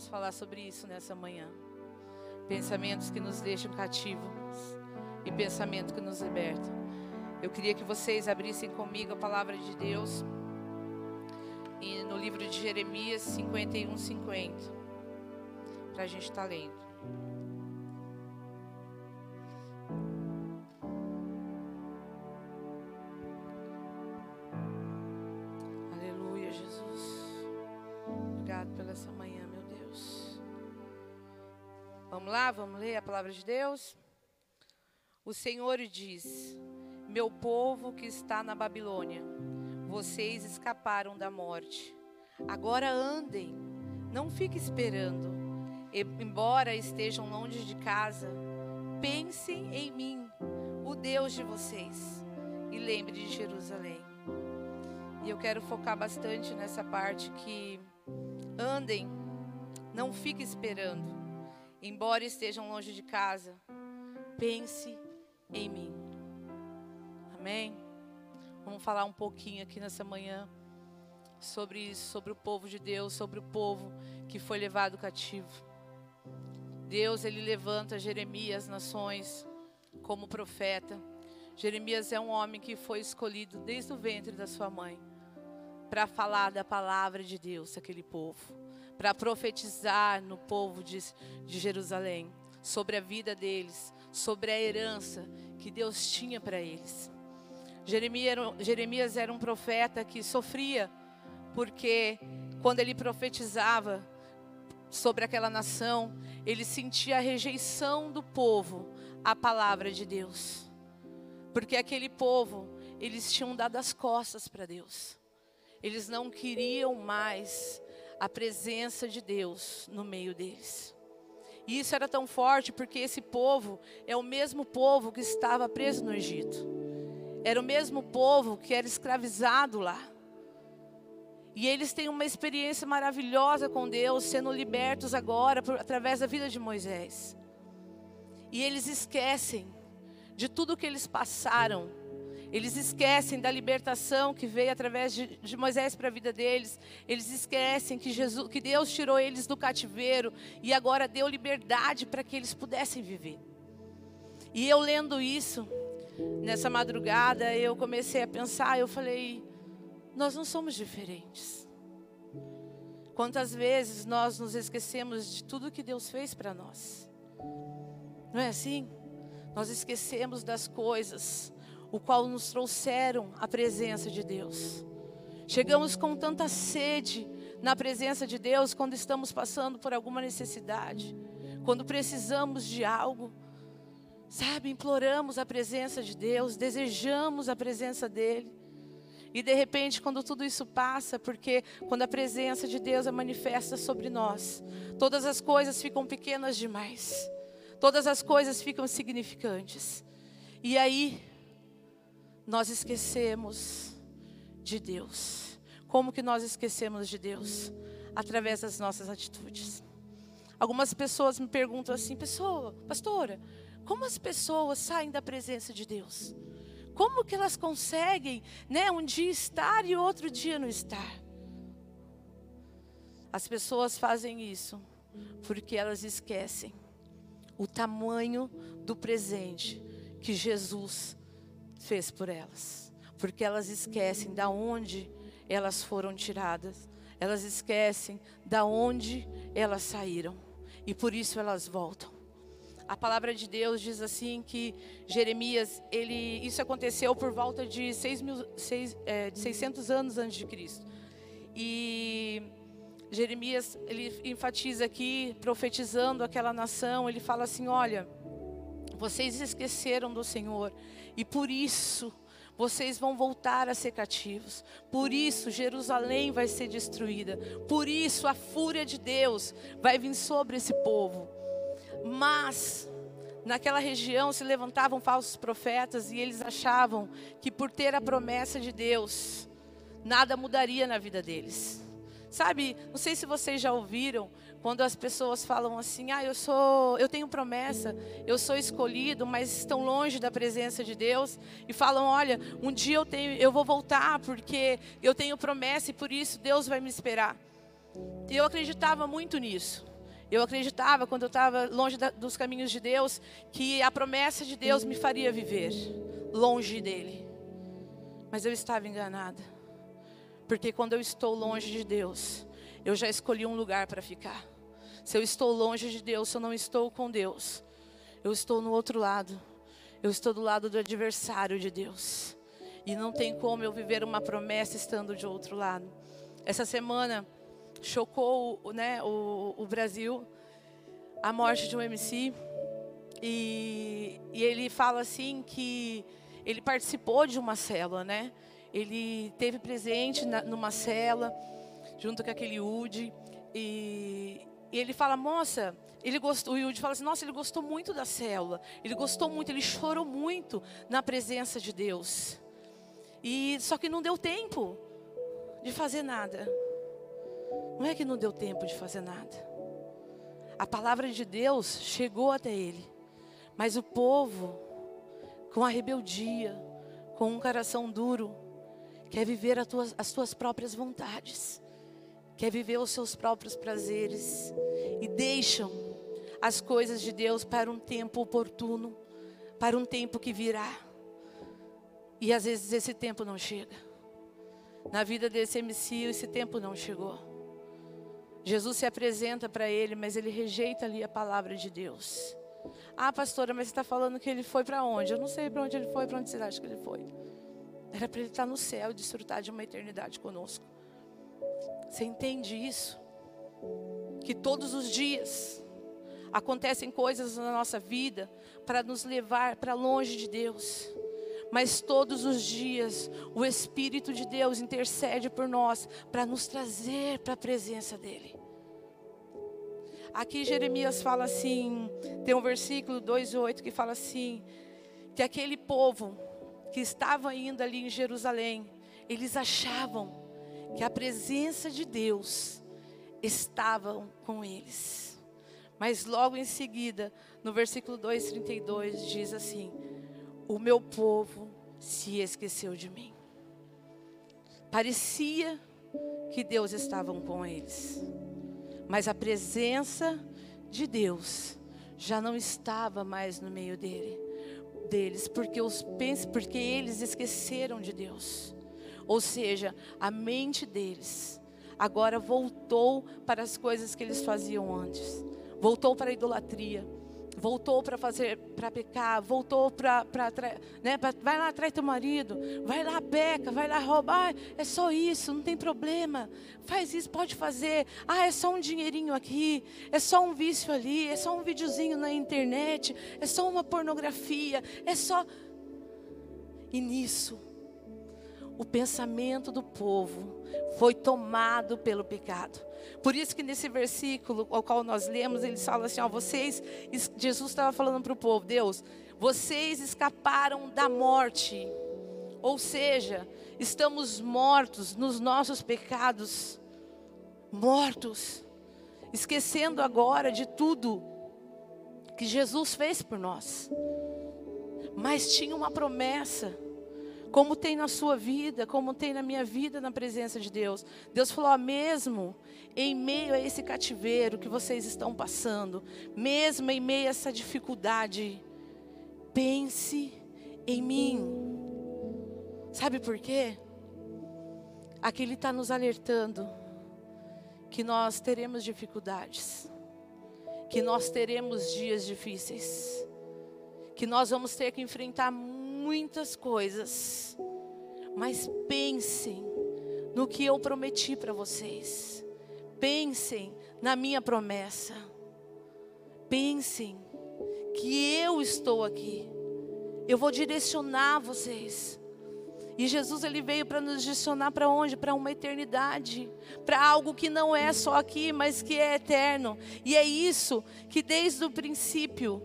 vamos falar sobre isso nessa manhã. Pensamentos que nos deixam cativos e pensamentos que nos libertam. Eu queria que vocês abrissem comigo a palavra de Deus e no livro de Jeremias 51, 50, para a gente estar tá lendo. Vamos lá, vamos ler a palavra de Deus. O Senhor diz: Meu povo que está na Babilônia vocês escaparam da morte. Agora andem, não fiquem esperando. Embora estejam longe de casa, pensem em mim, o Deus de vocês, e lembre de Jerusalém. E eu quero focar bastante nessa parte que andem, não fiquem esperando. Embora estejam longe de casa, pense em mim. Amém. Vamos falar um pouquinho aqui nessa manhã sobre isso, sobre o povo de Deus, sobre o povo que foi levado cativo. Deus, ele levanta Jeremias, nações, como profeta. Jeremias é um homem que foi escolhido desde o ventre da sua mãe para falar da palavra de Deus aquele povo, para profetizar no povo de, de Jerusalém sobre a vida deles, sobre a herança que Deus tinha para eles. Jeremias era um profeta que sofria, porque quando ele profetizava sobre aquela nação, ele sentia a rejeição do povo à palavra de Deus. Porque aquele povo, eles tinham dado as costas para Deus. Eles não queriam mais a presença de Deus no meio deles. E isso era tão forte porque esse povo é o mesmo povo que estava preso no Egito. Era o mesmo povo que era escravizado lá. E eles têm uma experiência maravilhosa com Deus, sendo libertos agora por, através da vida de Moisés. E eles esquecem de tudo que eles passaram. Eles esquecem da libertação que veio através de, de Moisés para a vida deles. Eles esquecem que, Jesus, que Deus tirou eles do cativeiro e agora deu liberdade para que eles pudessem viver. E eu lendo isso, nessa madrugada eu comecei a pensar, eu falei, nós não somos diferentes. Quantas vezes nós nos esquecemos de tudo que Deus fez para nós? Não é assim? Nós esquecemos das coisas, o qual nos trouxeram a presença de Deus. Chegamos com tanta sede na presença de Deus quando estamos passando por alguma necessidade, quando precisamos de algo. Sabe, imploramos a presença de Deus, desejamos a presença dEle. E de repente, quando tudo isso passa, porque quando a presença de Deus é manifesta sobre nós, todas as coisas ficam pequenas demais, todas as coisas ficam significantes. E aí, nós esquecemos de Deus. Como que nós esquecemos de Deus? Através das nossas atitudes. Algumas pessoas me perguntam assim, pessoa, pastora, como as pessoas saem da presença de Deus? Como que elas conseguem, né, um dia estar e outro dia não estar? As pessoas fazem isso porque elas esquecem o tamanho do presente que Jesus fez por elas. Porque elas esquecem da onde elas foram tiradas. Elas esquecem da onde elas saíram. E por isso elas voltam a palavra de Deus diz assim que Jeremias, ele, isso aconteceu por volta de, 6 mil, 6, é, 600 anos antes de Cristo. E Jeremias, ele enfatiza aqui, profetizando aquela nação, ele fala assim, olha, vocês esqueceram do Senhor e por isso vocês vão voltar a ser cativos. Por isso Jerusalém vai ser destruída. Por isso a fúria de Deus vai vir sobre esse povo. Mas naquela região se levantavam falsos profetas e eles achavam que por ter a promessa de Deus, nada mudaria na vida deles. Sabe, não sei se vocês já ouviram quando as pessoas falam assim: "Ah, eu sou, eu tenho promessa, eu sou escolhido, mas estão longe da presença de Deus" e falam: "Olha, um dia eu tenho, eu vou voltar porque eu tenho promessa e por isso Deus vai me esperar". E eu acreditava muito nisso. Eu acreditava, quando eu estava longe da, dos caminhos de Deus, que a promessa de Deus me faria viver longe dele. Mas eu estava enganada. Porque quando eu estou longe de Deus, eu já escolhi um lugar para ficar. Se eu estou longe de Deus, se eu não estou com Deus, eu estou no outro lado. Eu estou do lado do adversário de Deus. E não tem como eu viver uma promessa estando de outro lado. Essa semana chocou né, o, o Brasil a morte de um MC. E, e ele fala assim que ele participou de uma célula, né? Ele teve presente na, numa cela, junto com aquele Udi. E, e ele fala, moça, ele gostou, o Yudi fala assim, nossa, ele gostou muito da célula. Ele gostou muito, ele chorou muito na presença de Deus. E só que não deu tempo de fazer nada. Não é que não deu tempo de fazer nada. A palavra de Deus chegou até ele. Mas o povo, com a rebeldia, com um coração duro, quer viver as tuas, as próprias vontades, quer viver os seus próprios prazeres e deixam as coisas de Deus para um tempo oportuno, para um tempo que virá. E às vezes esse tempo não chega. Na vida desse MC, esse tempo não chegou. Jesus se apresenta para ele, mas ele rejeita ali a palavra de Deus. Ah, pastora, mas você está falando que ele foi para onde? Eu não sei para onde ele foi, para onde você acha que ele foi. Era para ele estar no céu e desfrutar de uma eternidade conosco. Você entende isso? Que todos os dias acontecem coisas na nossa vida para nos levar para longe de Deus mas todos os dias o Espírito de Deus intercede por nós para nos trazer para a presença dEle. Aqui Jeremias fala assim, tem um versículo 2,8 que fala assim: que aquele povo que estava indo ali em Jerusalém, eles achavam que a presença de Deus estava com eles. Mas logo em seguida, no versículo 2,32, diz assim: o meu povo se esqueceu de mim. Parecia que Deus estava com eles, mas a presença de Deus já não estava mais no meio dele, deles, porque os porque eles esqueceram de Deus. Ou seja, a mente deles agora voltou para as coisas que eles faziam antes. Voltou para a idolatria, voltou para fazer, para pecar, voltou para, né, pra, vai lá atrás teu marido, vai lá peca, vai lá roubar, é só isso, não tem problema, faz isso, pode fazer, ah, é só um dinheirinho aqui, é só um vício ali, é só um videozinho na internet, é só uma pornografia, é só, e nisso, o pensamento do povo foi tomado pelo pecado. Por isso que nesse versículo ao qual nós lemos, ele fala assim: ó, vocês, Jesus estava falando para o povo, Deus, vocês escaparam da morte. Ou seja, estamos mortos nos nossos pecados, mortos, esquecendo agora de tudo que Jesus fez por nós. Mas tinha uma promessa como tem na sua vida, como tem na minha vida na presença de Deus. Deus falou: mesmo em meio a esse cativeiro que vocês estão passando, mesmo em meio a essa dificuldade, pense em mim. Sabe por quê? Aqui Ele está nos alertando que nós teremos dificuldades, que nós teremos dias difíceis, que nós vamos ter que enfrentar muitas coisas, mas pensem no que eu prometi para vocês. Pensem na minha promessa. Pensem que eu estou aqui. Eu vou direcionar vocês. E Jesus ele veio para nos direcionar para onde? Para uma eternidade, para algo que não é só aqui, mas que é eterno. E é isso que desde o princípio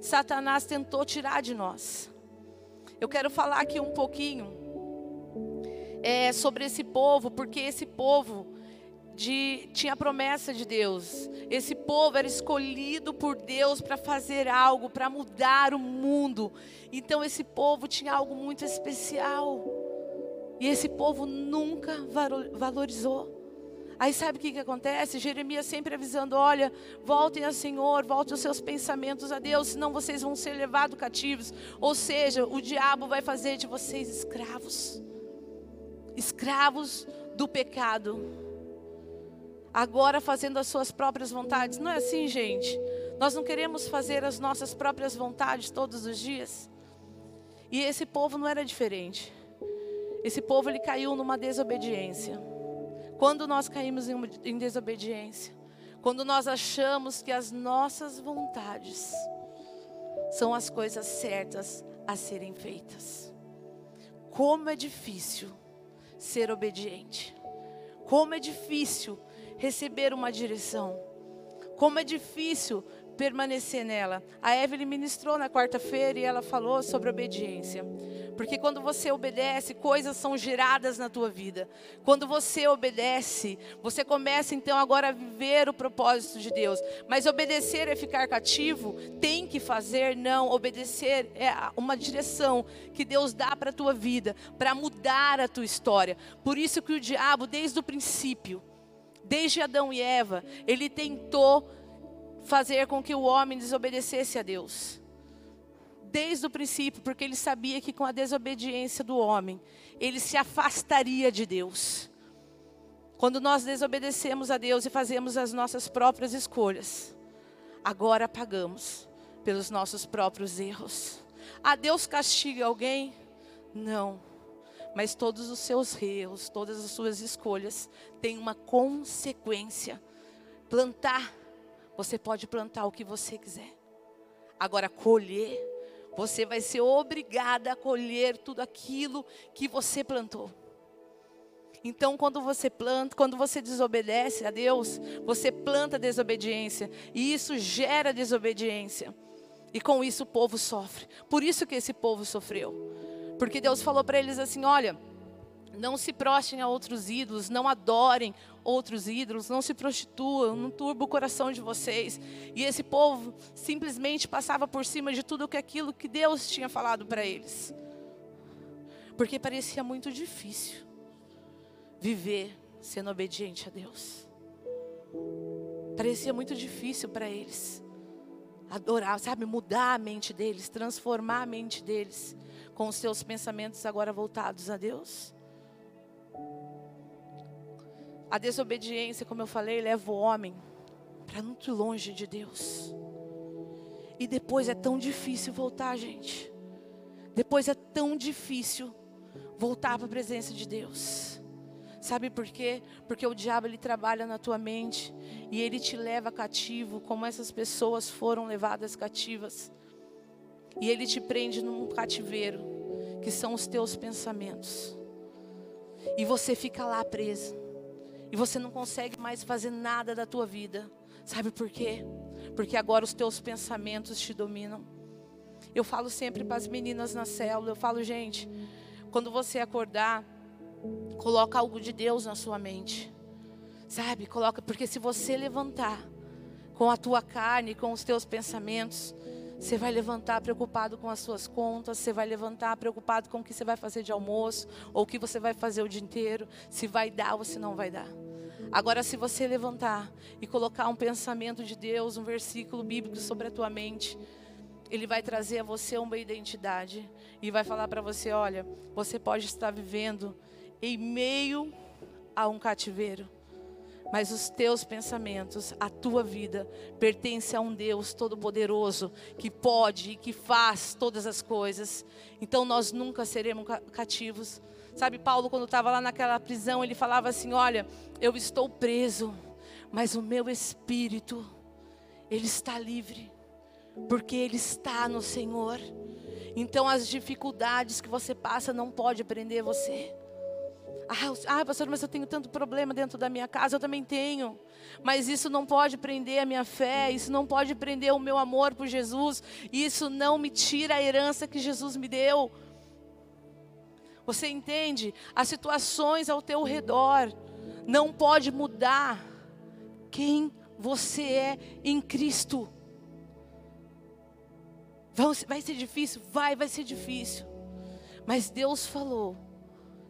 Satanás tentou tirar de nós. Eu quero falar aqui um pouquinho é, sobre esse povo, porque esse povo de tinha a promessa de Deus. Esse povo era escolhido por Deus para fazer algo, para mudar o mundo. Então esse povo tinha algo muito especial. E esse povo nunca valorizou. Aí sabe o que, que acontece? Jeremias sempre avisando: olha, voltem ao Senhor, voltem os seus pensamentos a Deus, senão vocês vão ser levados cativos. Ou seja, o diabo vai fazer de vocês escravos escravos do pecado. Agora fazendo as suas próprias vontades. Não é assim, gente? Nós não queremos fazer as nossas próprias vontades todos os dias. E esse povo não era diferente. Esse povo ele caiu numa desobediência. Quando nós caímos em, em desobediência, quando nós achamos que as nossas vontades são as coisas certas a serem feitas. Como é difícil ser obediente. Como é difícil receber uma direção. Como é difícil permanecer nela. A Evelyn ministrou na quarta-feira e ela falou sobre obediência. Porque quando você obedece, coisas são geradas na tua vida. Quando você obedece, você começa então agora a viver o propósito de Deus. Mas obedecer é ficar cativo? Tem que fazer? Não. Obedecer é uma direção que Deus dá para a tua vida, para mudar a tua história. Por isso que o diabo, desde o princípio, desde Adão e Eva, ele tentou fazer com que o homem desobedecesse a Deus. Desde o princípio, porque ele sabia que com a desobediência do homem, ele se afastaria de Deus. Quando nós desobedecemos a Deus e fazemos as nossas próprias escolhas, agora pagamos pelos nossos próprios erros. A Deus castiga alguém? Não. Mas todos os seus erros, todas as suas escolhas têm uma consequência. Plantar você pode plantar o que você quiser. Agora, colher, você vai ser obrigada a colher tudo aquilo que você plantou. Então, quando você planta, quando você desobedece a Deus, você planta desobediência, e isso gera desobediência. E com isso o povo sofre. Por isso que esse povo sofreu. Porque Deus falou para eles assim: olha, não se prostrem a outros ídolos, não adorem outros ídolos, não se prostituam, não turba o coração de vocês. E esse povo simplesmente passava por cima de tudo que aquilo que Deus tinha falado para eles. Porque parecia muito difícil viver sendo obediente a Deus. Parecia muito difícil para eles adorar, sabe, mudar a mente deles, transformar a mente deles com os seus pensamentos agora voltados a Deus. A desobediência, como eu falei, leva o homem para muito longe de Deus. E depois é tão difícil voltar, gente. Depois é tão difícil voltar para a presença de Deus. Sabe por quê? Porque o diabo ele trabalha na tua mente e ele te leva cativo, como essas pessoas foram levadas cativas. E ele te prende num cativeiro, que são os teus pensamentos. E você fica lá preso. E você não consegue mais fazer nada da tua vida. Sabe por quê? Porque agora os teus pensamentos te dominam. Eu falo sempre para as meninas na célula, eu falo, gente, quando você acordar, coloca algo de Deus na sua mente. Sabe? Coloca, porque se você levantar com a tua carne, com os teus pensamentos, você vai levantar preocupado com as suas contas, você vai levantar preocupado com o que você vai fazer de almoço, ou o que você vai fazer o dia inteiro, se vai dar ou se não vai dar. Agora, se você levantar e colocar um pensamento de Deus, um versículo bíblico sobre a tua mente, ele vai trazer a você uma identidade e vai falar para você: olha, você pode estar vivendo em meio a um cativeiro, mas os teus pensamentos, a tua vida, pertence a um Deus todo-poderoso que pode e que faz todas as coisas. Então nós nunca seremos cativos. Sabe, Paulo, quando estava lá naquela prisão, ele falava assim: Olha, eu estou preso, mas o meu espírito, ele está livre, porque ele está no Senhor. Então as dificuldades que você passa não pode prender você. Ah, ah, pastor, mas eu tenho tanto problema dentro da minha casa, eu também tenho. Mas isso não pode prender a minha fé, isso não pode prender o meu amor por Jesus, isso não me tira a herança que Jesus me deu. Você entende? As situações ao teu redor, não pode mudar quem você é em Cristo. Vai ser difícil? Vai, vai ser difícil. Mas Deus falou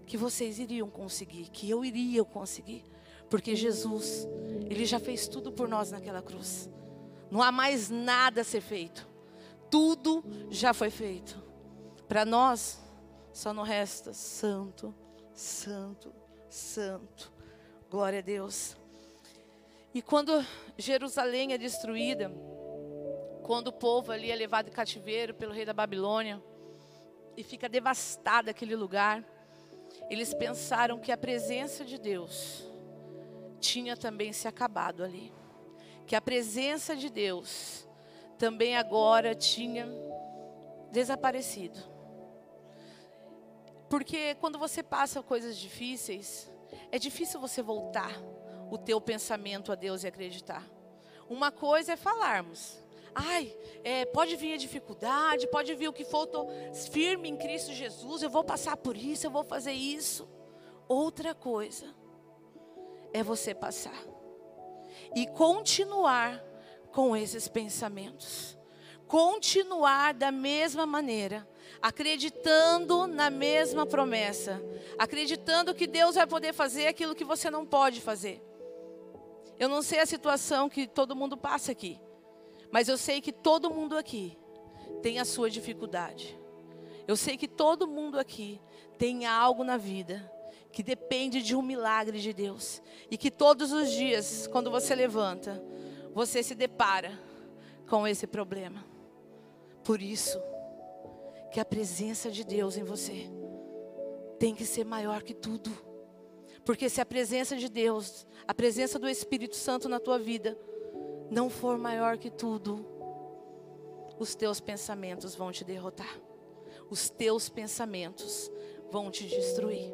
que vocês iriam conseguir, que eu iria conseguir. Porque Jesus, Ele já fez tudo por nós naquela cruz. Não há mais nada a ser feito. Tudo já foi feito. Para nós, só não resta santo, santo, santo. Glória a Deus. E quando Jerusalém é destruída, quando o povo ali é levado em cativeiro pelo rei da Babilônia, e fica devastado aquele lugar, eles pensaram que a presença de Deus tinha também se acabado ali. Que a presença de Deus também agora tinha desaparecido. Porque quando você passa coisas difíceis, é difícil você voltar o teu pensamento a Deus e acreditar. Uma coisa é falarmos. Ai, é, pode vir a dificuldade, pode vir o que for, estou firme em Cristo Jesus, eu vou passar por isso, eu vou fazer isso. Outra coisa é você passar e continuar com esses pensamentos. Continuar da mesma maneira, acreditando na mesma promessa, acreditando que Deus vai poder fazer aquilo que você não pode fazer. Eu não sei a situação que todo mundo passa aqui, mas eu sei que todo mundo aqui tem a sua dificuldade. Eu sei que todo mundo aqui tem algo na vida que depende de um milagre de Deus. E que todos os dias, quando você levanta, você se depara com esse problema. Por isso, que a presença de Deus em você tem que ser maior que tudo. Porque se a presença de Deus, a presença do Espírito Santo na tua vida, não for maior que tudo, os teus pensamentos vão te derrotar. Os teus pensamentos vão te destruir.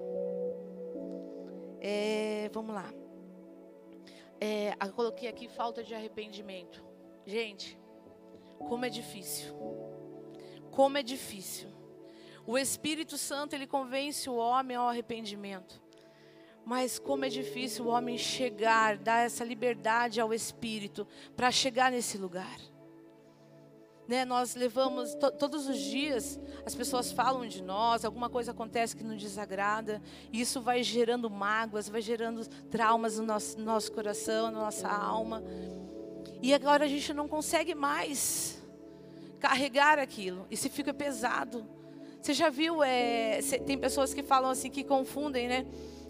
É, vamos lá. É, eu coloquei aqui falta de arrependimento. Gente, como é difícil. Como é difícil. O Espírito Santo, ele convence o homem ao arrependimento. Mas como é difícil o homem chegar, dar essa liberdade ao Espírito para chegar nesse lugar. Né, nós levamos to, todos os dias, as pessoas falam de nós, alguma coisa acontece que nos desagrada, e isso vai gerando mágoas, vai gerando traumas no nosso, no nosso coração, na nossa alma. E agora a gente não consegue mais carregar aquilo, se fica pesado. Você já viu, é, tem pessoas que falam assim, que confundem, né?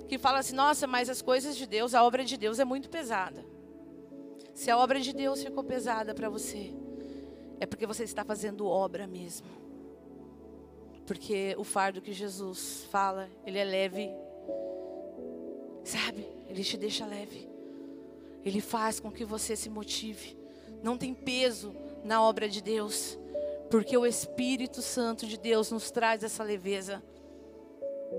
Que fala assim: nossa, mas as coisas de Deus, a obra de Deus é muito pesada. Se a obra de Deus ficou pesada para você, é porque você está fazendo obra mesmo. Porque o fardo que Jesus fala, ele é leve. Sabe? Ele te deixa leve. Ele faz com que você se motive. Não tem peso na obra de Deus. Porque o Espírito Santo de Deus nos traz essa leveza.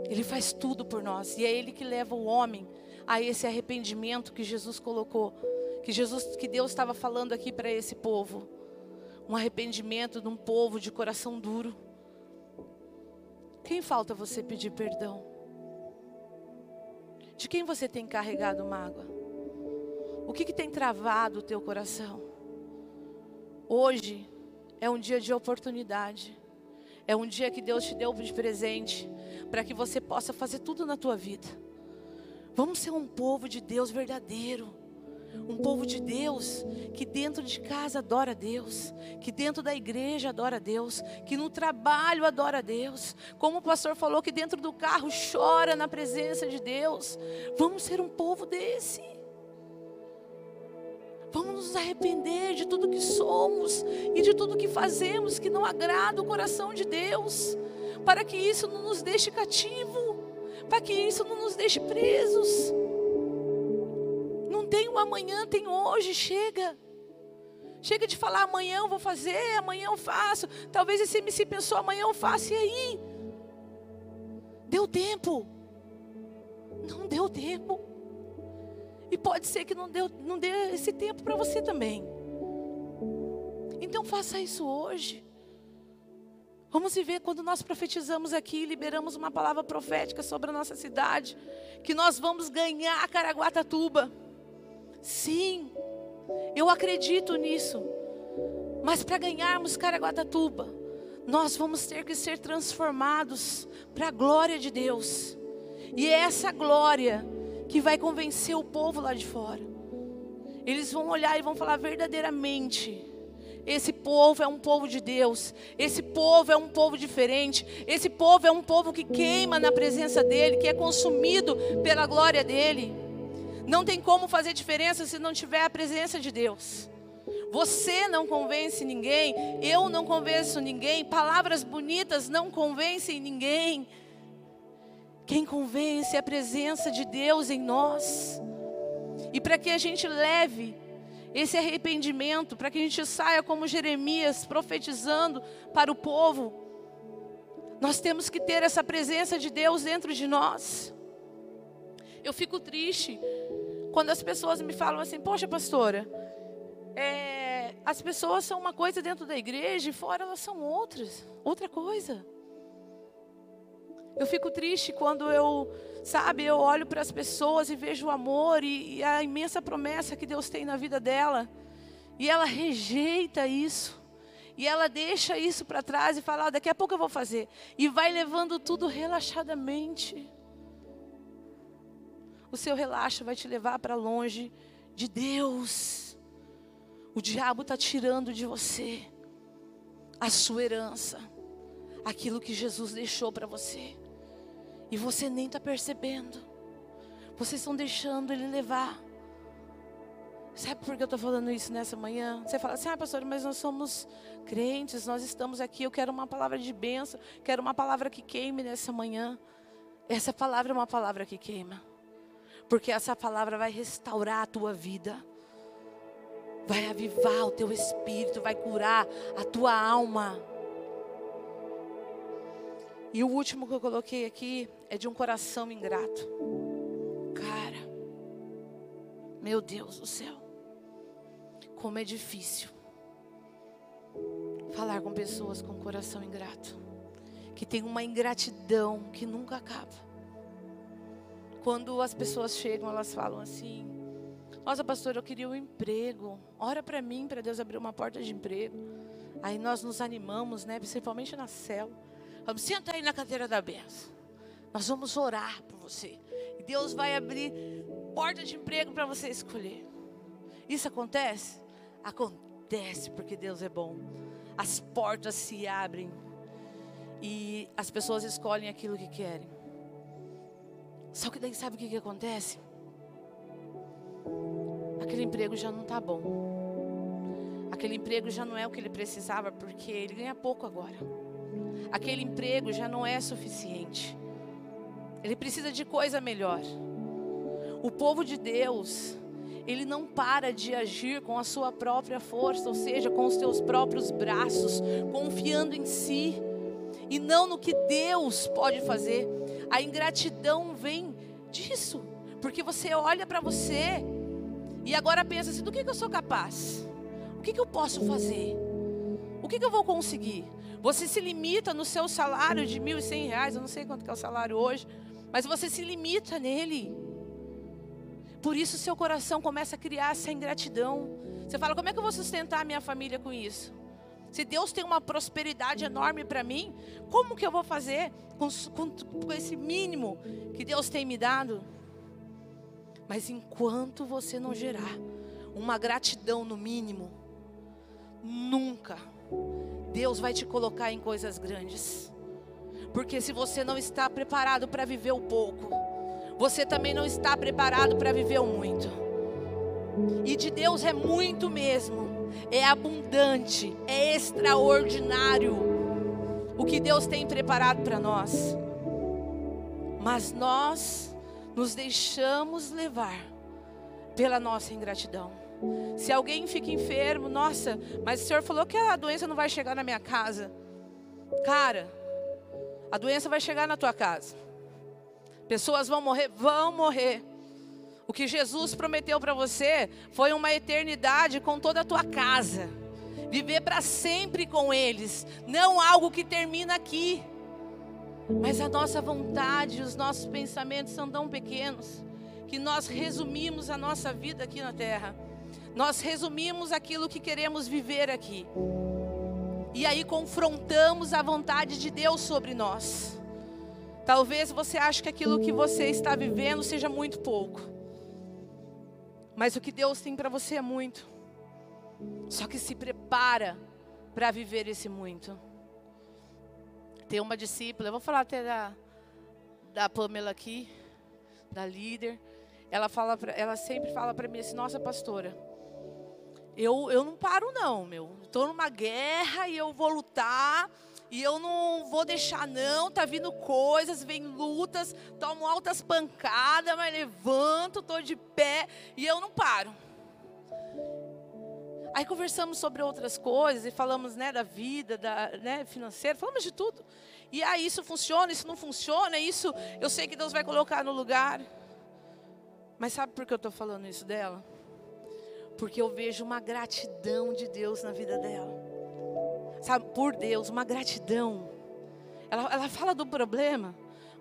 Ele faz tudo por nós e é ele que leva o homem a esse arrependimento que Jesus colocou, que Jesus, que Deus estava falando aqui para esse povo. Um arrependimento de um povo de coração duro. Quem falta você pedir perdão? De quem você tem carregado mágoa? O que, que tem travado o teu coração? Hoje é um dia de oportunidade. É um dia que Deus te deu de presente para que você possa fazer tudo na tua vida. Vamos ser um povo de Deus verdadeiro. Um povo de Deus que dentro de casa adora a Deus, que dentro da igreja adora a Deus, que no trabalho adora a Deus, como o pastor falou, que dentro do carro chora na presença de Deus. Vamos ser um povo desse. Vamos nos arrepender de tudo que somos e de tudo que fazemos que não agrada o coração de Deus, para que isso não nos deixe cativo, para que isso não nos deixe presos. Não tem um amanhã, tem hoje, chega. Chega de falar amanhã eu vou fazer, amanhã eu faço. Talvez esse MC pensou amanhã eu faço, e aí? Deu tempo. Não deu tempo. E pode ser que não deu, não dê esse tempo para você também. Então faça isso hoje. Vamos viver quando nós profetizamos aqui, liberamos uma palavra profética sobre a nossa cidade, que nós vamos ganhar Caraguatatuba. Sim, eu acredito nisso. Mas para ganharmos Caraguatatuba, nós vamos ter que ser transformados para a glória de Deus. E é essa glória que vai convencer o povo lá de fora. Eles vão olhar e vão falar verdadeiramente. Esse povo é um povo de Deus. Esse povo é um povo diferente. Esse povo é um povo que queima na presença dEle, que é consumido pela glória dEle. Não tem como fazer diferença se não tiver a presença de Deus. Você não convence ninguém, eu não convenço ninguém, palavras bonitas não convencem ninguém. Quem convence é a presença de Deus em nós. E para que a gente leve esse arrependimento, para que a gente saia como Jeremias profetizando para o povo, nós temos que ter essa presença de Deus dentro de nós. Eu fico triste quando as pessoas me falam assim: Poxa, pastora, é, as pessoas são uma coisa dentro da igreja e fora elas são outras, outra coisa. Eu fico triste quando eu, sabe, eu olho para as pessoas e vejo o amor e, e, a imensa promessa que Deus tem na vida dela. E ela rejeita isso. E ela deixa isso para trás e fala: ah, daqui a pouco eu vou fazer. E vai levando tudo relaxadamente. O seu relaxo vai te levar para longe de Deus. O diabo está tirando de você a sua herança, aquilo que Jesus deixou para você. E você nem está percebendo. Vocês estão deixando ele levar. Sabe por que eu estou falando isso nessa manhã? Você fala assim, ah, pastor, mas nós somos crentes, nós estamos aqui, eu quero uma palavra de bênção, quero uma palavra que queime nessa manhã. Essa palavra é uma palavra que queima. Porque essa palavra vai restaurar a tua vida. Vai avivar o teu espírito, vai curar a tua alma. E o último que eu coloquei aqui é de um coração ingrato. Cara, meu Deus do céu, como é difícil falar com pessoas com coração ingrato, que tem uma ingratidão que nunca acaba. Quando as pessoas chegam, elas falam assim: Nossa, pastor, eu queria um emprego. Ora para mim, para Deus abrir uma porta de emprego. Aí nós nos animamos, né? Principalmente na célula. Vamos, senta aí na cadeira da benção. Nós vamos orar por você. E Deus vai abrir porta de emprego para você escolher. Isso acontece? Acontece porque Deus é bom. As portas se abrem e as pessoas escolhem aquilo que querem. Só que daí sabe o que, que acontece? Aquele emprego já não está bom. Aquele emprego já não é o que ele precisava porque ele ganha pouco agora aquele emprego já não é suficiente. Ele precisa de coisa melhor. O povo de Deus, ele não para de agir com a sua própria força, ou seja, com os seus próprios braços, confiando em si e não no que Deus pode fazer. A ingratidão vem disso, porque você olha para você e agora pensa assim: do que, que eu sou capaz? O que, que eu posso fazer? O que, que eu vou conseguir? Você se limita no seu salário de mil e cem reais, eu não sei quanto é o salário hoje, mas você se limita nele. Por isso seu coração começa a criar essa ingratidão. Você fala, como é que eu vou sustentar a minha família com isso? Se Deus tem uma prosperidade enorme para mim, como que eu vou fazer com, com, com esse mínimo que Deus tem me dado? Mas enquanto você não gerar uma gratidão no mínimo, nunca Deus vai te colocar em coisas grandes. Porque se você não está preparado para viver o pouco, você também não está preparado para viver o muito. E de Deus é muito mesmo, é abundante, é extraordinário o que Deus tem preparado para nós. Mas nós nos deixamos levar pela nossa ingratidão. Se alguém fica enfermo, nossa, mas o Senhor falou que a doença não vai chegar na minha casa. Cara, a doença vai chegar na tua casa. Pessoas vão morrer, vão morrer. O que Jesus prometeu para você foi uma eternidade com toda a tua casa. viver para sempre com eles, não algo que termina aqui. Mas a nossa vontade, os nossos pensamentos são tão pequenos que nós resumimos a nossa vida aqui na terra. Nós resumimos aquilo que queremos viver aqui. E aí confrontamos a vontade de Deus sobre nós. Talvez você ache que aquilo que você está vivendo seja muito pouco. Mas o que Deus tem para você é muito. Só que se prepara para viver esse muito. Tem uma discípula, eu vou falar até da, da Pamela aqui, da líder. Ela, fala pra, ela sempre fala para mim assim: Nossa, pastora, eu, eu não paro, não, meu. Estou numa guerra e eu vou lutar. E eu não vou deixar, não. Tá vindo coisas, vem lutas, tomo altas pancadas, mas levanto, estou de pé e eu não paro. Aí conversamos sobre outras coisas e falamos né, da vida, da né, financeira, falamos de tudo. E aí isso funciona, isso não funciona, isso eu sei que Deus vai colocar no lugar. Mas sabe por que eu estou falando isso dela? Porque eu vejo uma gratidão de Deus na vida dela. Sabe, por Deus, uma gratidão. Ela, ela fala do problema,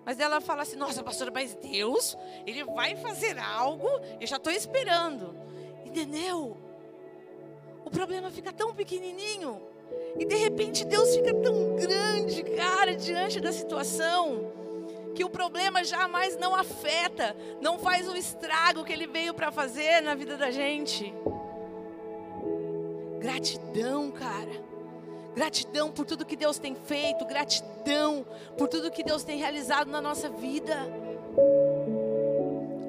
mas ela fala assim: Nossa, pastora, mas Deus, Ele vai fazer algo, eu já estou esperando. Entendeu? o problema fica tão pequenininho. E de repente Deus fica tão grande, cara, diante da situação, que o problema jamais não afeta, não faz o estrago que ele veio para fazer na vida da gente. Gratidão, cara. Gratidão por tudo que Deus tem feito, gratidão por tudo que Deus tem realizado na nossa vida.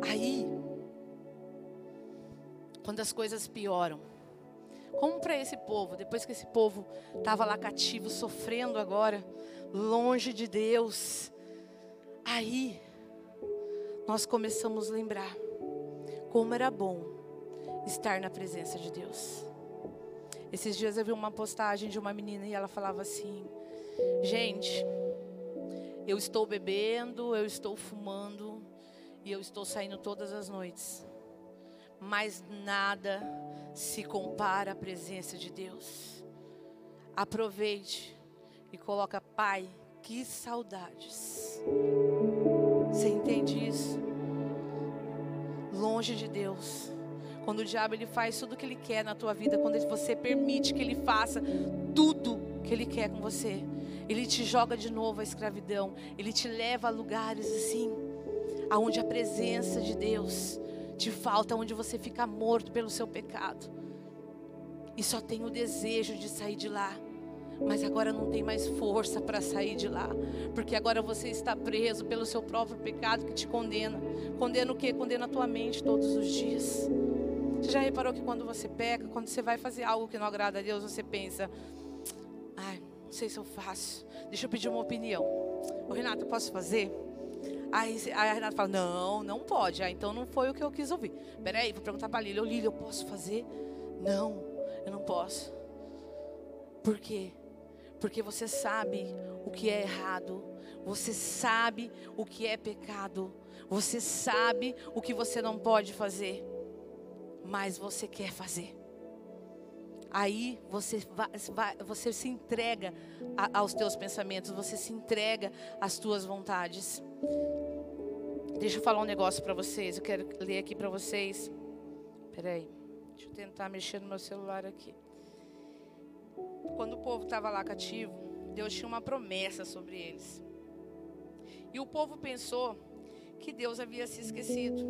Aí, quando as coisas pioram, como para esse povo, depois que esse povo estava lá cativo, sofrendo agora, longe de Deus. Aí, nós começamos a lembrar como era bom estar na presença de Deus. Esses dias eu vi uma postagem de uma menina e ela falava assim: Gente, eu estou bebendo, eu estou fumando e eu estou saindo todas as noites mas nada se compara à presença de Deus. Aproveite e coloca, Pai, que saudades. Você entende isso? Longe de Deus. Quando o diabo ele faz tudo o que ele quer na tua vida, quando você permite que ele faça tudo que ele quer com você, ele te joga de novo à escravidão, ele te leva a lugares assim, aonde a presença de Deus te falta onde você fica morto pelo seu pecado. E só tem o desejo de sair de lá. Mas agora não tem mais força para sair de lá. Porque agora você está preso pelo seu próprio pecado que te condena. Condena o quê? Condena a tua mente todos os dias. Você já reparou que quando você peca, quando você vai fazer algo que não agrada a Deus, você pensa: ai, não sei se eu faço. Deixa eu pedir uma opinião. Ô Renato, posso fazer? Aí, a Renata fala: Não, não pode. Ah, então não foi o que eu quis ouvir. Peraí, vou perguntar para a Lília: Ô Lília, eu posso fazer? Não, eu não posso. Por quê? Porque você sabe o que é errado, você sabe o que é pecado, você sabe o que você não pode fazer, mas você quer fazer. Aí você, você se entrega aos teus pensamentos, você se entrega às tuas vontades. Deixa eu falar um negócio para vocês. Eu quero ler aqui para vocês. Peraí. Deixa eu tentar mexer no meu celular aqui. Quando o povo estava lá cativo, Deus tinha uma promessa sobre eles. E o povo pensou que Deus havia se esquecido.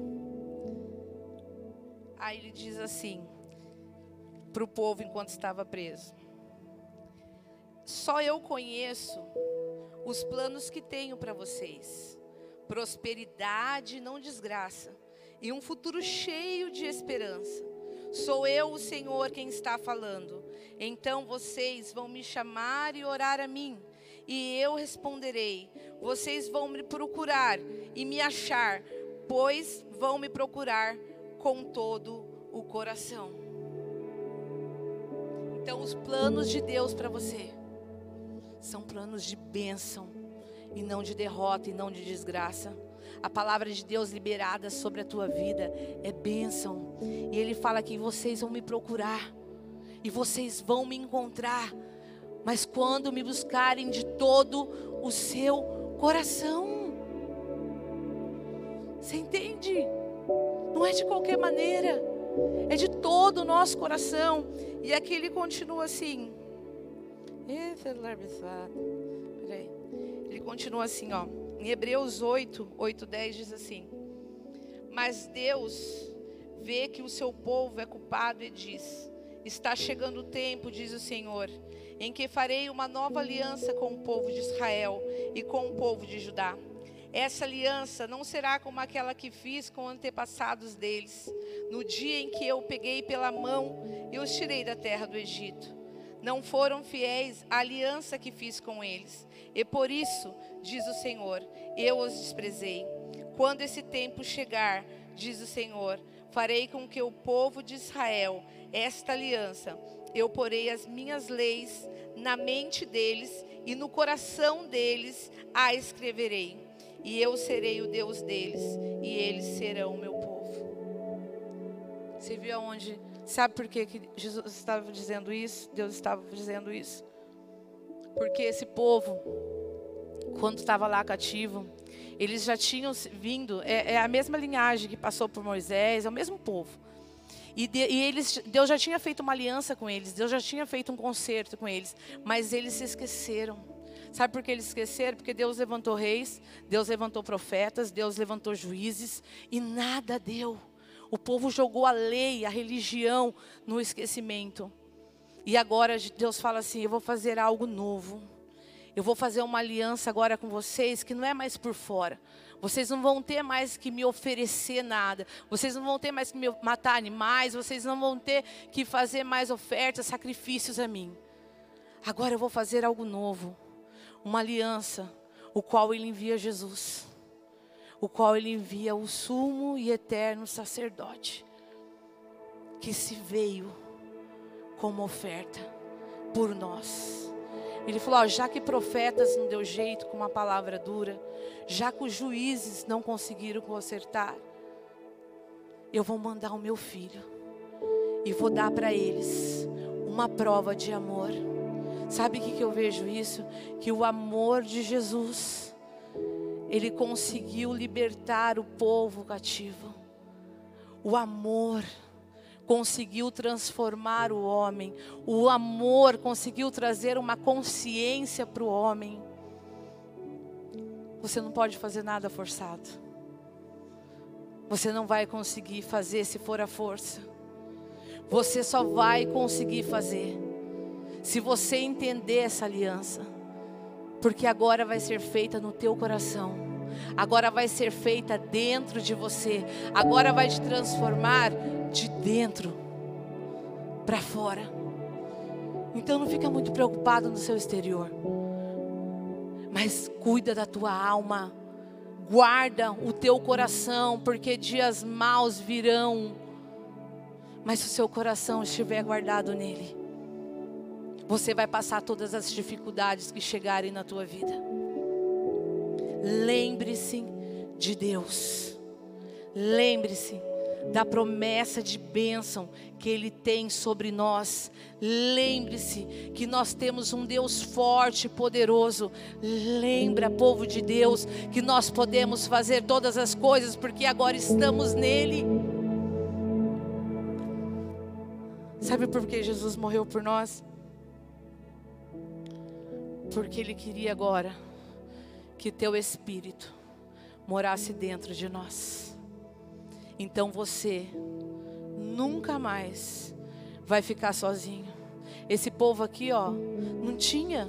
Aí ele diz assim para o povo enquanto estava preso: Só eu conheço os planos que tenho para vocês prosperidade, não desgraça, e um futuro cheio de esperança. Sou eu, o Senhor, quem está falando. Então vocês vão me chamar e orar a mim, e eu responderei. Vocês vão me procurar e me achar, pois vão me procurar com todo o coração. Então, os planos de Deus para você são planos de bênção e não de derrota e não de desgraça. A palavra de Deus liberada sobre a tua vida é bênção. E Ele fala que vocês vão me procurar. E vocês vão me encontrar, mas quando me buscarem de todo o seu coração. Você entende? Não é de qualquer maneira, é de todo o nosso coração. E aqui ele continua assim. Ele continua assim, ó. Em Hebreus 8, 8, 10 diz assim: Mas Deus vê que o seu povo é culpado e diz: Está chegando o tempo, diz o Senhor, em que farei uma nova aliança com o povo de Israel e com o povo de Judá. Essa aliança não será como aquela que fiz com antepassados deles, no dia em que eu peguei pela mão e os tirei da terra do Egito. Não foram fiéis à aliança que fiz com eles, e por isso, diz o Senhor, eu os desprezei. Quando esse tempo chegar, diz o Senhor, farei com que o povo de Israel esta aliança. Eu porei as minhas leis na mente deles e no coração deles a escreverei. E eu serei o Deus deles e eles serão o meu povo. Você viu aonde? Sabe por que, que Jesus estava dizendo isso? Deus estava dizendo isso? Porque esse povo, quando estava lá cativo, eles já tinham vindo, é, é, a mesma linhagem que passou por Moisés, é o mesmo povo. E, de, e, eles, Deus já tinha feito uma aliança com eles, Deus já tinha feito um concerto com eles, mas eles se esqueceram. Sabe por que eles esqueceram? Porque Deus levantou reis, Deus levantou profetas, Deus levantou juízes e nada deu. O povo jogou a lei, a religião no esquecimento. E agora Deus fala assim: Eu vou fazer algo novo. Eu vou fazer uma aliança agora com vocês que não é mais por fora. Vocês não vão ter mais que me oferecer nada. Vocês não vão ter mais que me matar animais. Vocês não vão ter que fazer mais ofertas, sacrifícios a mim. Agora eu vou fazer algo novo. Uma aliança, o qual ele envia Jesus. O qual ele envia o sumo e eterno sacerdote. Que se veio como oferta por nós. Ele falou: ó, já que profetas não deu jeito com uma palavra dura, já que os juízes não conseguiram consertar, eu vou mandar o meu filho e vou dar para eles uma prova de amor. Sabe o que, que eu vejo isso? Que o amor de Jesus, ele conseguiu libertar o povo cativo. O amor conseguiu transformar o homem. O amor conseguiu trazer uma consciência para o homem. Você não pode fazer nada forçado. Você não vai conseguir fazer se for a força. Você só vai conseguir fazer se você entender essa aliança. Porque agora vai ser feita no teu coração. Agora vai ser feita dentro de você. Agora vai te transformar de dentro para fora. Então não fica muito preocupado no seu exterior. Mas cuida da tua alma. Guarda o teu coração, porque dias maus virão. Mas se o seu coração estiver guardado nele, você vai passar todas as dificuldades que chegarem na tua vida. Lembre-se de Deus. Lembre-se da promessa de bênção que Ele tem sobre nós. Lembre-se que nós temos um Deus forte e poderoso. Lembra, povo de Deus, que nós podemos fazer todas as coisas porque agora estamos nele. Sabe por que Jesus morreu por nós? Porque Ele queria agora que Teu Espírito morasse dentro de nós então você nunca mais vai ficar sozinho. Esse povo aqui, ó, não tinha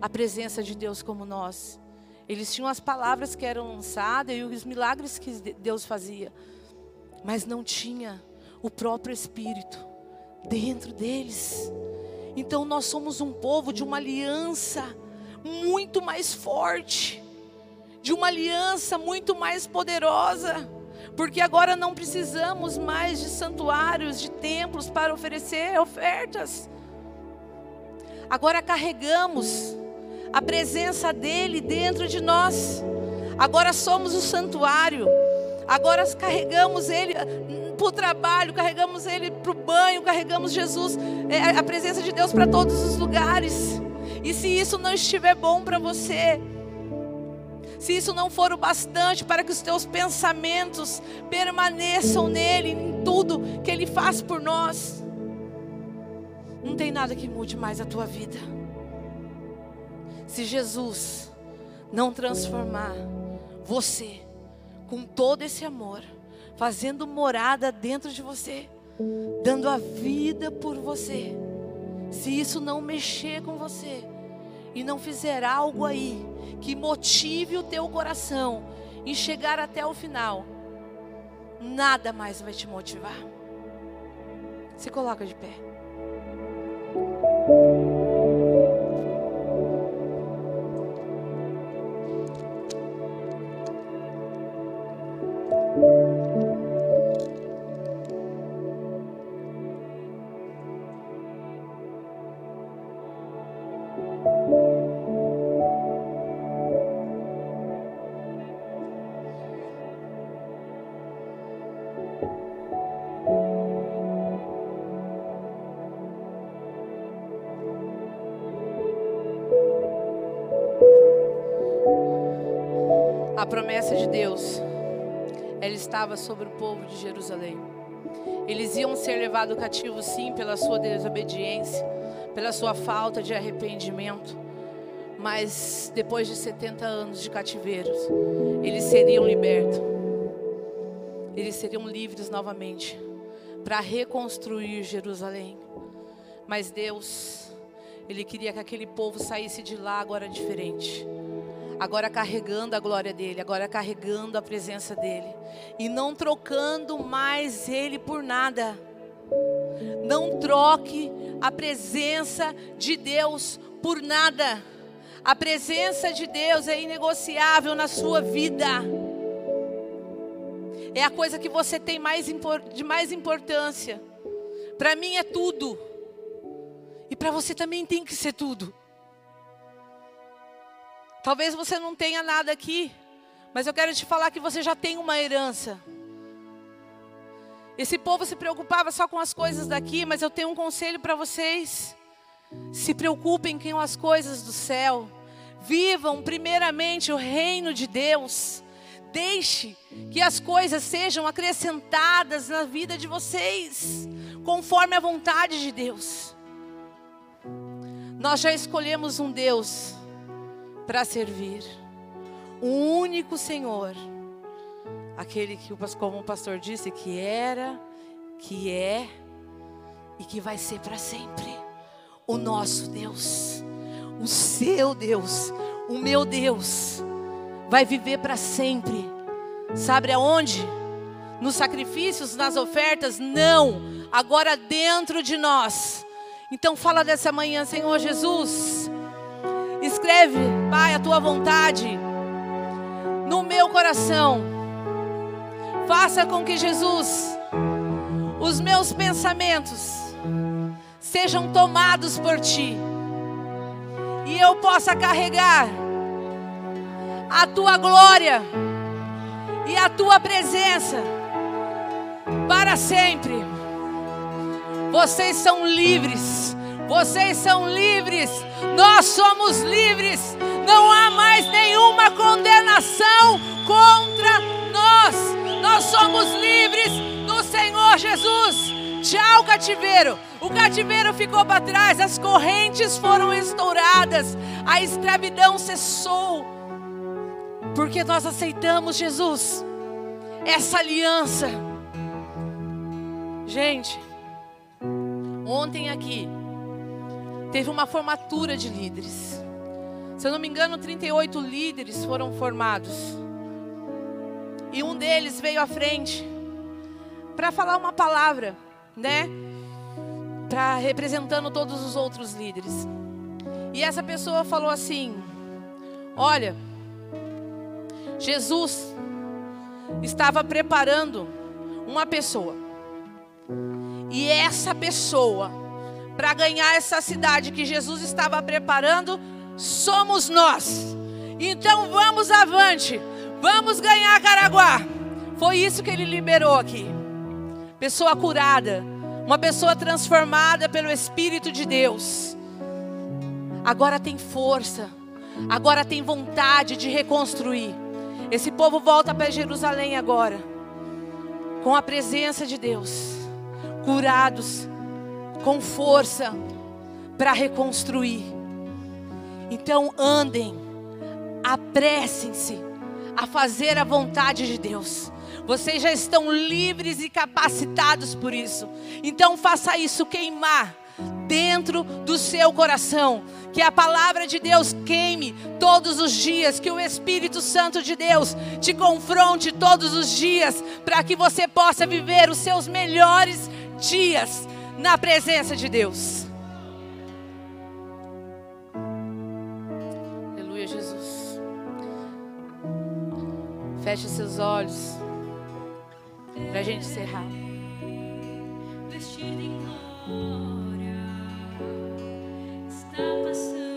a presença de Deus como nós. Eles tinham as palavras que eram lançadas e os milagres que Deus fazia, mas não tinha o próprio Espírito dentro deles. Então nós somos um povo de uma aliança muito mais forte, de uma aliança muito mais poderosa porque agora não precisamos mais de santuários, de templos para oferecer ofertas. Agora carregamos a presença dele dentro de nós. Agora somos o santuário. Agora carregamos ele para o trabalho, carregamos ele para o banho, carregamos Jesus, é, a presença de Deus para todos os lugares. E se isso não estiver bom para você, se isso não for o bastante para que os teus pensamentos permaneçam nele, em tudo que ele faz por nós, não tem nada que mude mais a tua vida. Se Jesus não transformar você com todo esse amor, fazendo morada dentro de você, dando a vida por você, se isso não mexer com você e não fizer algo aí que motive o teu coração em chegar até o final, nada mais vai te motivar. Se coloca de pé. De Deus, ela estava sobre o povo de Jerusalém. Eles iam ser levados cativos, sim, pela sua desobediência, pela sua falta de arrependimento. Mas depois de 70 anos de cativeiros, eles seriam libertos. Eles seriam livres novamente para reconstruir Jerusalém. Mas Deus, Ele queria que aquele povo saísse de lá agora diferente agora carregando a glória dele, agora carregando a presença dele, e não trocando mais ele por nada. Não troque a presença de Deus por nada. A presença de Deus é inegociável na sua vida. É a coisa que você tem mais de mais importância. Para mim é tudo. E para você também tem que ser tudo. Talvez você não tenha nada aqui, mas eu quero te falar que você já tem uma herança. Esse povo se preocupava só com as coisas daqui, mas eu tenho um conselho para vocês. Se preocupem com as coisas do céu. Vivam primeiramente o reino de Deus. Deixe que as coisas sejam acrescentadas na vida de vocês, conforme a vontade de Deus. Nós já escolhemos um Deus para servir. O único Senhor, aquele que, como o pastor disse, que era, que é e que vai ser para sempre. O nosso Deus, o seu Deus, o meu Deus, vai viver para sempre. Sabe aonde? Nos sacrifícios, nas ofertas? Não, agora dentro de nós. Então fala dessa manhã, Senhor Jesus Escreve, Pai, a tua vontade no meu coração. Faça com que Jesus, os meus pensamentos, sejam tomados por ti. E eu possa carregar a tua glória e a tua presença para sempre. Vocês são livres vocês são livres, nós somos livres. Não há mais nenhuma condenação contra nós. Nós somos livres no Senhor Jesus. Tchau, cativeiro. O cativeiro ficou para trás, as correntes foram estouradas, a escravidão cessou. Porque nós aceitamos Jesus, essa aliança. Gente, ontem aqui, teve uma formatura de líderes. Se eu não me engano, 38 líderes foram formados. E um deles veio à frente para falar uma palavra, né? Para representando todos os outros líderes. E essa pessoa falou assim: Olha, Jesus estava preparando uma pessoa. E essa pessoa para ganhar essa cidade que Jesus estava preparando, somos nós. Então vamos avante, vamos ganhar Caraguá, Foi isso que ele liberou aqui. Pessoa curada, uma pessoa transformada pelo Espírito de Deus. Agora tem força, agora tem vontade de reconstruir. Esse povo volta para Jerusalém agora, com a presença de Deus, curados, com força para reconstruir. Então andem, apressem-se a fazer a vontade de Deus. Vocês já estão livres e capacitados por isso. Então faça isso queimar dentro do seu coração. Que a palavra de Deus queime todos os dias, que o Espírito Santo de Deus te confronte todos os dias, para que você possa viver os seus melhores dias na presença de Deus. Aleluia, Jesus. Feche seus olhos para a gente encerrar. Vestido em glória, está passando.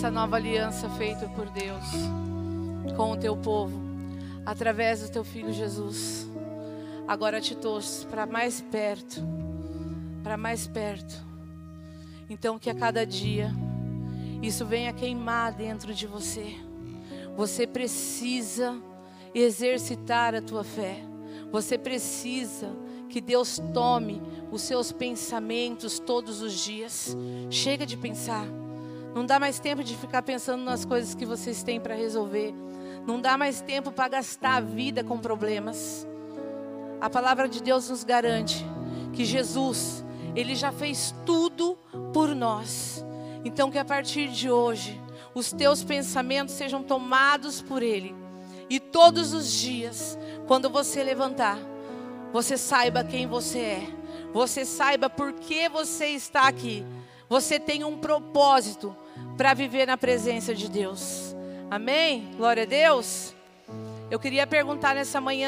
Essa nova aliança feita por Deus com o teu povo, através do teu filho Jesus. Agora te trouxe para mais perto, para mais perto. Então que a cada dia isso venha queimar dentro de você. Você precisa exercitar a tua fé. Você precisa que Deus tome os seus pensamentos todos os dias. Chega de pensar. Não dá mais tempo de ficar pensando nas coisas que vocês têm para resolver. Não dá mais tempo para gastar a vida com problemas. A palavra de Deus nos garante que Jesus, ele já fez tudo por nós. Então que a partir de hoje os teus pensamentos sejam tomados por Ele. E todos os dias, quando você levantar, você saiba quem você é. Você saiba por que você está aqui. Você tem um propósito para viver na presença de Deus. Amém? Glória a Deus. Eu queria perguntar nessa manhã